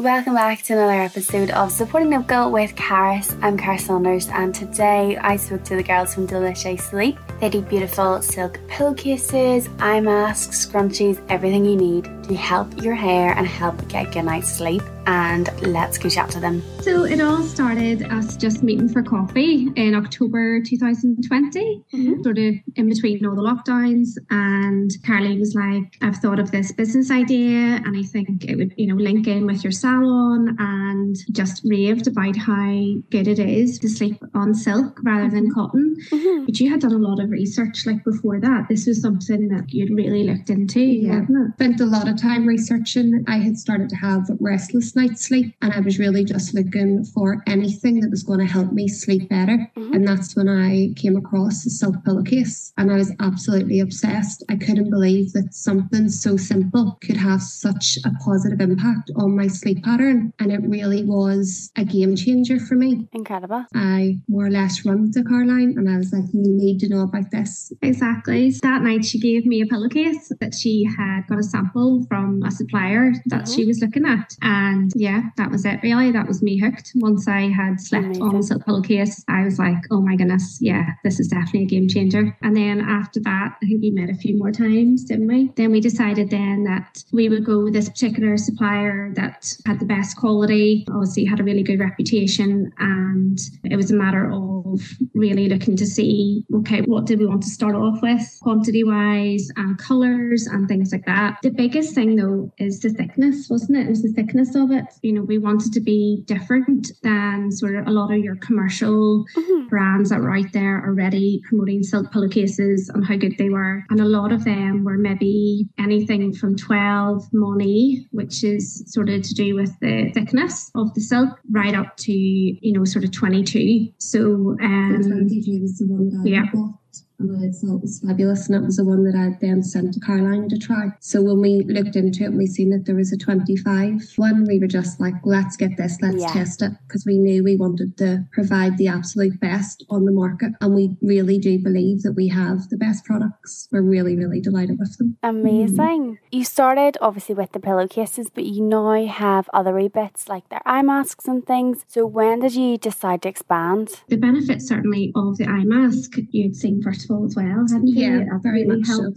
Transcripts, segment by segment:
Welcome back to another episode of Supporting Local with Caris. I'm Cara Saunders, and today I spoke to the girls from Delicious Sleep. They do beautiful silk pillowcases, eye masks, scrunchies, everything you need to help your hair and help get a good night's sleep and let's go chat to them. So it all started us just meeting for coffee in October 2020, mm-hmm. sort of in between all the lockdowns. And Carly was like, I've thought of this business idea and I think it would, you know, link in with your salon and just raved about how good it is to sleep on silk rather than mm-hmm. cotton. Mm-hmm. But you had done a lot of research like before that. This was something that you'd really looked into, yeah. Spent a lot of time researching. I had started to have restless night's sleep. And I was really just looking for anything that was going to help me sleep better. Mm-hmm. And that's when I came across the silk pillowcase. And I was absolutely obsessed. I couldn't believe that something so simple could have such a positive impact on my sleep pattern. And it really was a game changer for me. Incredible. I more or less run to Caroline and I was like, you need to know about this. Exactly. That night she gave me a pillowcase that she had got a sample from a supplier that mm-hmm. she was looking at. And yeah, that was it really. That was me hooked. Once I had slept Amazing. on the silk pillowcase, I was like, oh my goodness, yeah, this is definitely a game changer. And then after that, I think we met a few more times, didn't we? Then we decided then that we would go with this particular supplier that had the best quality, obviously had a really good reputation. And it was a matter of really looking to see, okay, what did we want to start off with quantity wise and colors and things like that. The biggest thing though is the thickness, wasn't it? It was the thickness of it you know, we wanted to be different than sort of a lot of your commercial mm-hmm. brands that were out there already promoting silk pillowcases and how good they were. And a lot of them were maybe anything from 12 momme, which is sort of to do with the thickness of the silk, right up to, you know, sort of 22. So, um, 22 was the one that yeah. Bought and I thought it was fabulous. And it was the one that I then sent to Caroline to try. So when we looked into it and we seen that there was a 25 one, we were just like, let's get this, let's yeah. test it. Because we knew we wanted to provide the absolute best on the market. And we really do believe that we have the best products. We're really, really delighted with them. Amazing. Mm. You started obviously with the pillowcases, but you now have other wee bits like their eye masks and things. So when did you decide to expand? The benefits certainly of the eye mask you'd seen first as well, hadn't you? Yeah, very really much so.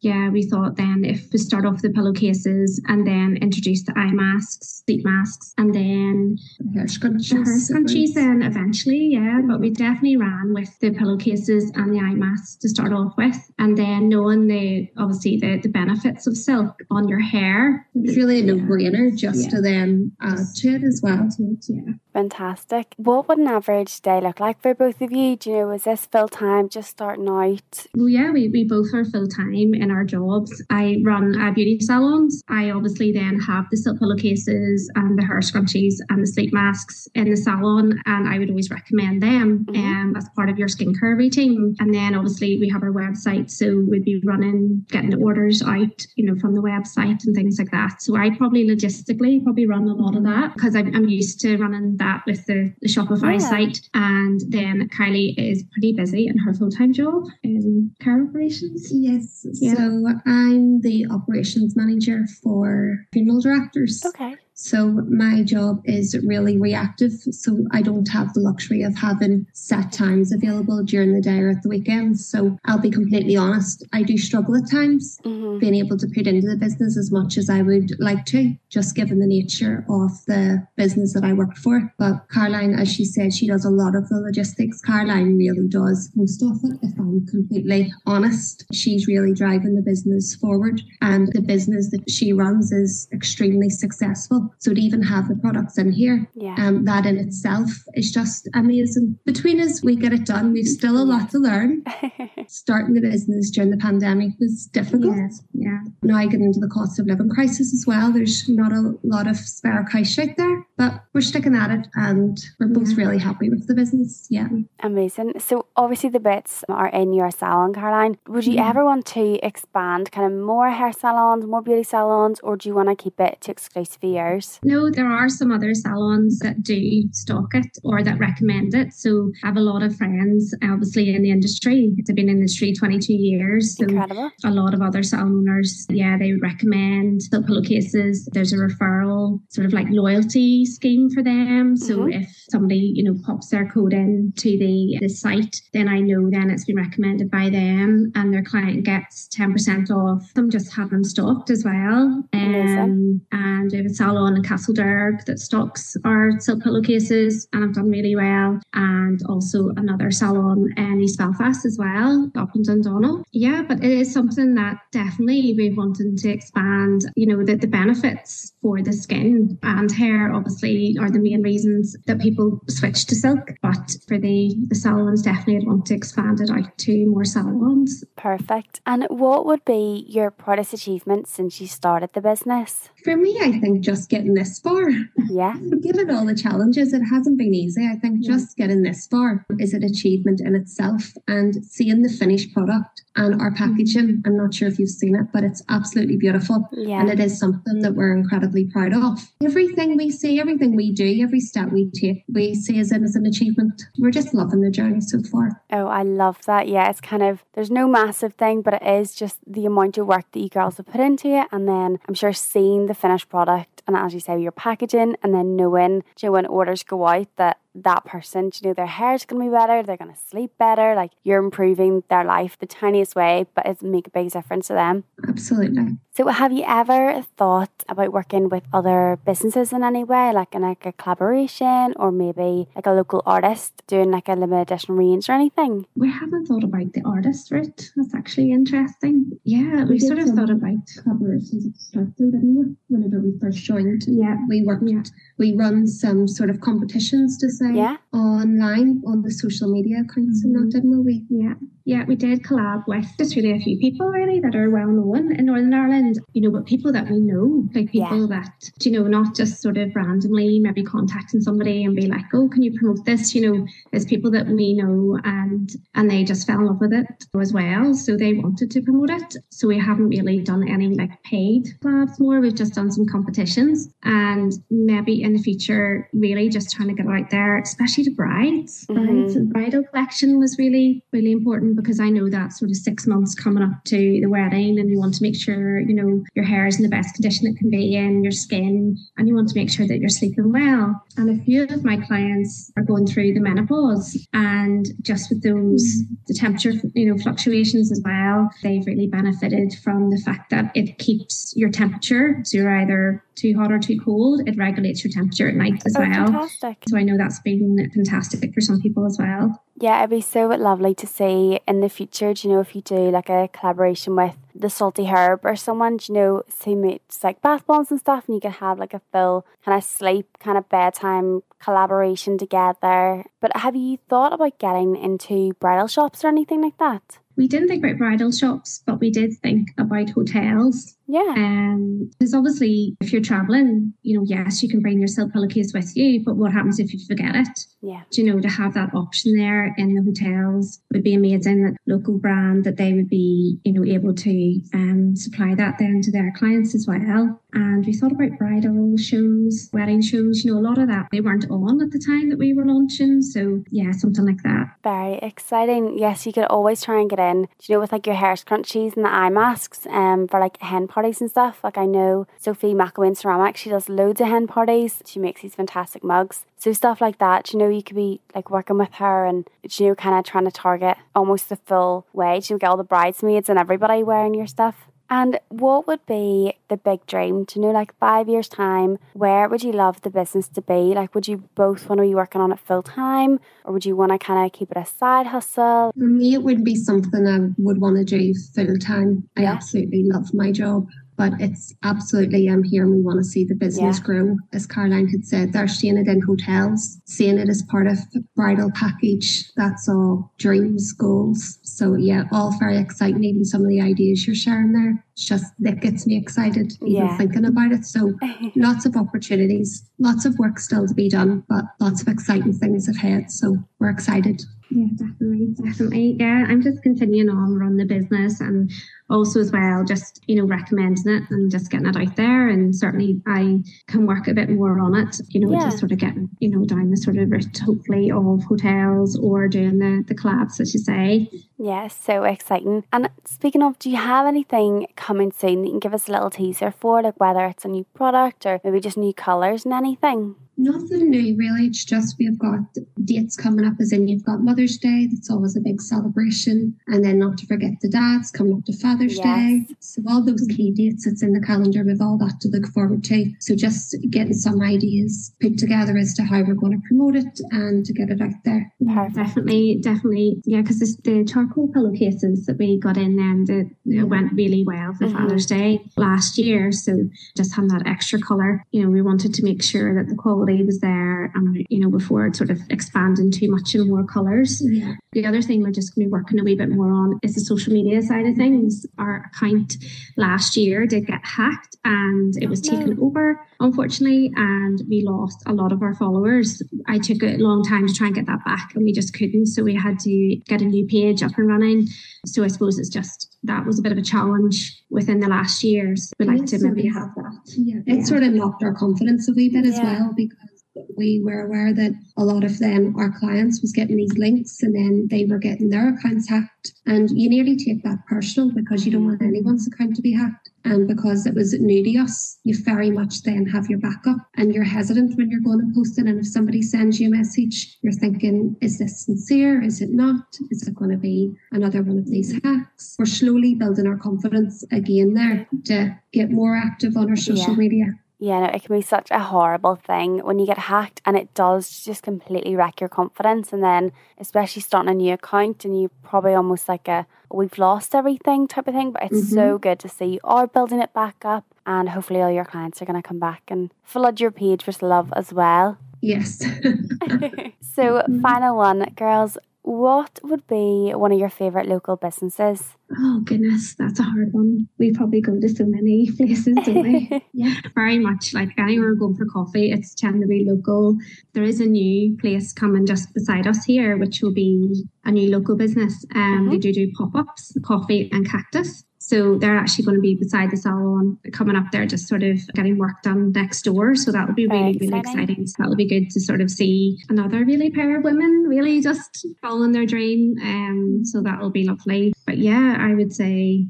Yeah, we thought then if we start off the pillowcases and then introduce the eye masks, sleep masks, and then the hair scrunchies. The hair scrunchies then eventually, yeah. But we definitely ran with the pillowcases and the eye masks to start off with. And then knowing the obviously the, the benefits of silk on your hair. It's really a no brainer just yeah. to then add to it as well. Yeah. Fantastic. What would an average day look like for both of you? Do you know, is this full time just starting out? Well, yeah, we, we both are full time in our jobs. I run a beauty salons. I obviously then have the silk pillowcases and the hair scrunchies and the sleep masks in the salon, and I would always recommend them mm-hmm. um, as part of your skincare routine. And then obviously we have our website, so we'd be running, getting the orders out, you know, from the website and things like that. So I probably logistically probably run a lot of that because I'm, I'm used to running that with the, the Shopify oh, yeah. site. And then Kylie is pretty busy in her full time job in car operations. Yes. Yeah. So I'm the operations manager for funeral directors. Okay. So my job is really reactive. So I don't have the luxury of having set times available during the day or at the weekends. So I'll be completely honest, I do struggle at times mm-hmm. being able to put into the business as much as I would like to, just given the nature of the business that I work for. But Caroline, as she said, she does a lot of the logistics. Caroline really does most of it, if I'm completely honest. She's really driving the business forward and the business that she runs is extremely successful. So to even have the products in here, yeah. um, that in itself is just amazing. Between us, we get it done. We've still a lot to learn. Starting the business during the pandemic was difficult. Yes. Yeah. Now I get into the cost of living crisis as well. There's not a lot of spare cash out there. But we're sticking at it and we're both really happy with the business. Yeah. Amazing. So obviously the bits are in your salon, Caroline. Would you mm-hmm. ever want to expand kind of more hair salons, more beauty salons, or do you want to keep it to exclusive yours? No, there are some other salons that do stock it or that recommend it. So I have a lot of friends, obviously in the industry. They've been in the industry 22 years. So Incredible. A lot of other salon owners, yeah, they recommend the pillowcases. There's a referral sort of like loyalty scheme for them. So mm-hmm. if somebody, you know, pops their code in to the, the site, then I know then it's been recommended by them and their client gets 10% off them just have them stocked as well. Um, and we have a salon in Castle Castlederg that stocks our silk pillowcases and I've done really well. And also another salon in East Belfast as well, up in Dundonald. Yeah, but it is something that definitely we're wanting to expand, you know, the, the benefits for the skin and hair obviously are the main reasons that people switch to silk. But for the, the salons, definitely I'd want to expand it out to more salons. Perfect. And what would be your proudest achievement since you started the business? For me, I think just getting this far. Yeah. Given all the challenges, it hasn't been easy. I think yeah. just getting this far is an achievement in itself and seeing the finished product and our mm-hmm. packaging. I'm not sure if you've seen it, but it's absolutely beautiful. Yeah. And it is something that we're incredibly proud of. Everything we see, everything we do, every step we take, we see as it as an achievement. We're just loving the journey so far. Oh, I love that. Yeah, it's kind of, there's no massive thing, but it is just the amount of work that you girls have put into it. And then I'm sure seeing the finished product and as you say, your packaging and then knowing, you know, when orders go out that that person, you know, their hair's going to be better, they're going to sleep better, like you're improving their life the tiniest way, but it's make a big difference to them. Absolutely. So, have you ever thought about working with other businesses in any way, like in like a collaboration or maybe like a local artist doing like a limited edition range or anything? We haven't thought about the artist route. That's actually interesting. Yeah, we, we sort of thought about collaborations at the start. Whenever we first joined, yeah, we worked. Yeah. We run some sort of competitions to say yeah. online on the social media accounts mm-hmm. and that, didn't we? Yeah. Yeah, we did collab with just really a few people really that are well known in Northern Ireland, you know, but people that we know, like people yeah. that, you know, not just sort of randomly maybe contacting somebody and be like, oh, can you promote this? You know, there's people that we know and and they just fell in love with it as well. So they wanted to promote it. So we haven't really done any like paid collabs more. We've just done some competitions and maybe in the future, really just trying to get out there, especially to brides. Mm-hmm. Brides and bridal collection was really, really important because I know that sort of six months coming up to the wedding and you want to make sure, you know, your hair is in the best condition it can be in, your skin, and you want to make sure that you're sleeping well. And a few of my clients are going through the menopause and just with those the temperature, you know, fluctuations as well, they've really benefited from the fact that it keeps your temperature. So you're either too hot or too cold, it regulates your temperature at night as oh, well. Fantastic. So I know that's been fantastic for some people as well. Yeah, it'd be so lovely to see in the future, do you know, if you do like a collaboration with the Salty Herb or someone, you know, who makes like bath bombs and stuff, and you could have like a full kind of sleep, kind of bedtime collaboration together. But have you thought about getting into bridal shops or anything like that? We didn't think about bridal shops, but we did think about hotels yeah. Um, because obviously, if you're traveling, you know, yes, you can bring your silk pillowcase with you, but what happens if you forget it? Yeah. Do you know, to have that option there in the hotels would be amazing. That local brand that they would be, you know, able to um, supply that then to their clients as well. And we thought about bridal shows, wedding shows, you know, a lot of that they weren't on at the time that we were launching. So, yeah, something like that. Very exciting. Yes, you could always try and get in, Do you know, with like your hair scrunchies and the eye masks um, for like hen parties and stuff. Like I know Sophie McElwain Ceramic, she does loads of hen parties. She makes these fantastic mugs. So stuff like that, you know, you could be like working with her and you know, kind of trying to target almost the full way. You know, get all the bridesmaids and everybody wearing your stuff. And what would be the big dream to know, like five years' time, where would you love the business to be? Like, would you both want to be working on it full time or would you want to kind of keep it a side hustle? For me, it would be something I would want to do full time. I absolutely love my job but it's absolutely I'm here and we want to see the business yeah. grow. As Caroline had said, they're seeing it in hotels, seeing it as part of bridal package. That's all dreams, goals. So yeah, all very exciting. Even some of the ideas you're sharing there, it's just that gets me excited even yeah. thinking about it. So lots of opportunities, lots of work still to be done, but lots of exciting things ahead. So we're excited. Yeah, definitely, definitely. Yeah, I'm just continuing on run the business and also as well just you know recommending it and just getting it out there and certainly I can work a bit more on it you know yeah. just sort of getting you know down the sort of route hopefully of hotels or doing the the collabs as you say yeah so exciting and speaking of do you have anything coming soon that you can give us a little teaser for like whether it's a new product or maybe just new colours and anything Nothing new, really. It's just we've got dates coming up, as in you've got Mother's Day, that's always a big celebration. And then, not to forget the dads coming up to Father's yes. Day. So, all those key dates that's in the calendar, with all that to look forward to. So, just getting some ideas put together as to how we're going to promote it and to get it out there. Yeah, Definitely, definitely. Yeah, because the charcoal pillowcases that we got in then it, it went really well for mm-hmm. Father's Day last year. So, just having that extra colour, you know, we wanted to make sure that the quality was there and you know before it sort of expanding too much in more colours. Yeah. The other thing we're just going to be working a wee bit more on is the social media side of things. Our account last year did get hacked and it was oh, taken over unfortunately and we lost a lot of our followers. I took a long time to try and get that back and we just couldn't so we had to get a new page up and running. So I suppose it's just that was a bit of a challenge within the last years. We like to maybe have that. Yeah, it yeah. sort of knocked our confidence a wee bit as well because we were aware that a lot of them, our clients, was getting these links and then they were getting their accounts hacked. And you nearly take that personal because you don't want anyone's account to be hacked. And because it was new to us, you very much then have your backup and you're hesitant when you're going to post it. And if somebody sends you a message, you're thinking, is this sincere? Is it not? Is it going to be another one of these hacks? We're slowly building our confidence again there to get more active on our social yeah. media. Yeah, no, it can be such a horrible thing when you get hacked and it does just completely wreck your confidence. And then, especially starting a new account, and you probably almost like a we've lost everything type of thing. But it's mm-hmm. so good to see you are building it back up, and hopefully, all your clients are going to come back and flood your page with love as well. Yes. so, final one, girls, what would be one of your favourite local businesses? Oh goodness, that's a hard one. We probably go to so many places, don't we? yeah, very much like anywhere we're going for coffee, it's tend to be local. There is a new place coming just beside us here, which will be a new local business. Um, mm-hmm. they do do pop ups, coffee and cactus. So they're actually going to be beside the salon coming up there, just sort of getting work done next door. So that would be really, really exciting. So that would be good to sort of see another really pair of women really just following their dream. Um, so that will be lovely. But yeah, I would say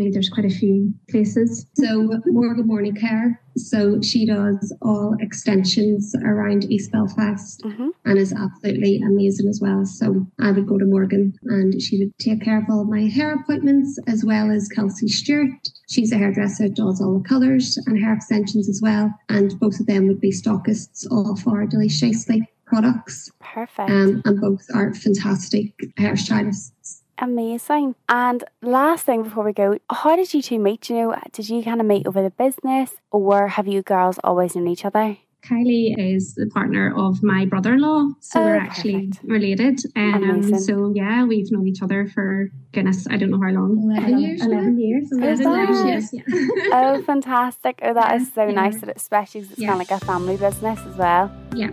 probably there's quite a few places. So Morgan Morning Care. So she does all extensions around East Belfast mm-hmm. and is absolutely amazing as well. So I would go to Morgan and she would take care of all my hair appointments as well as Kelsey Stewart. She's a hairdresser, does all the colours and hair extensions as well. And both of them would be stockists all for Delicious Sleep products. Perfect. Um, and both are fantastic hairstylists. Amazing. And last thing before we go, how did you two meet? You know, did you kind of meet over the business or have you girls always known each other? Kylie is the partner of my brother-in-law, so oh, we're actually perfect. related. Um, so yeah, we've known each other for goodness, I don't know how long. Eleven years. Eleven years. Eleven years. Yes. Yeah. oh, fantastic! Oh, that is so yeah. nice that especially because it's yeah. kind of like a family business as well. Yeah.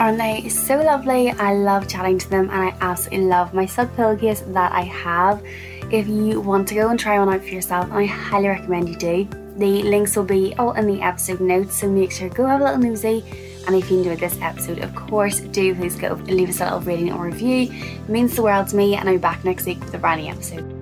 Aren't they so lovely? I love chatting to them, and I absolutely love my pillowcase that I have. If you want to go and try one out for yourself, I highly recommend you do. The links will be all in the episode notes, so make sure go have a little nosy. And if you enjoyed this episode, of course, do please go and leave us a little rating or review. It means the world to me, and I'll be back next week with a brand new episode.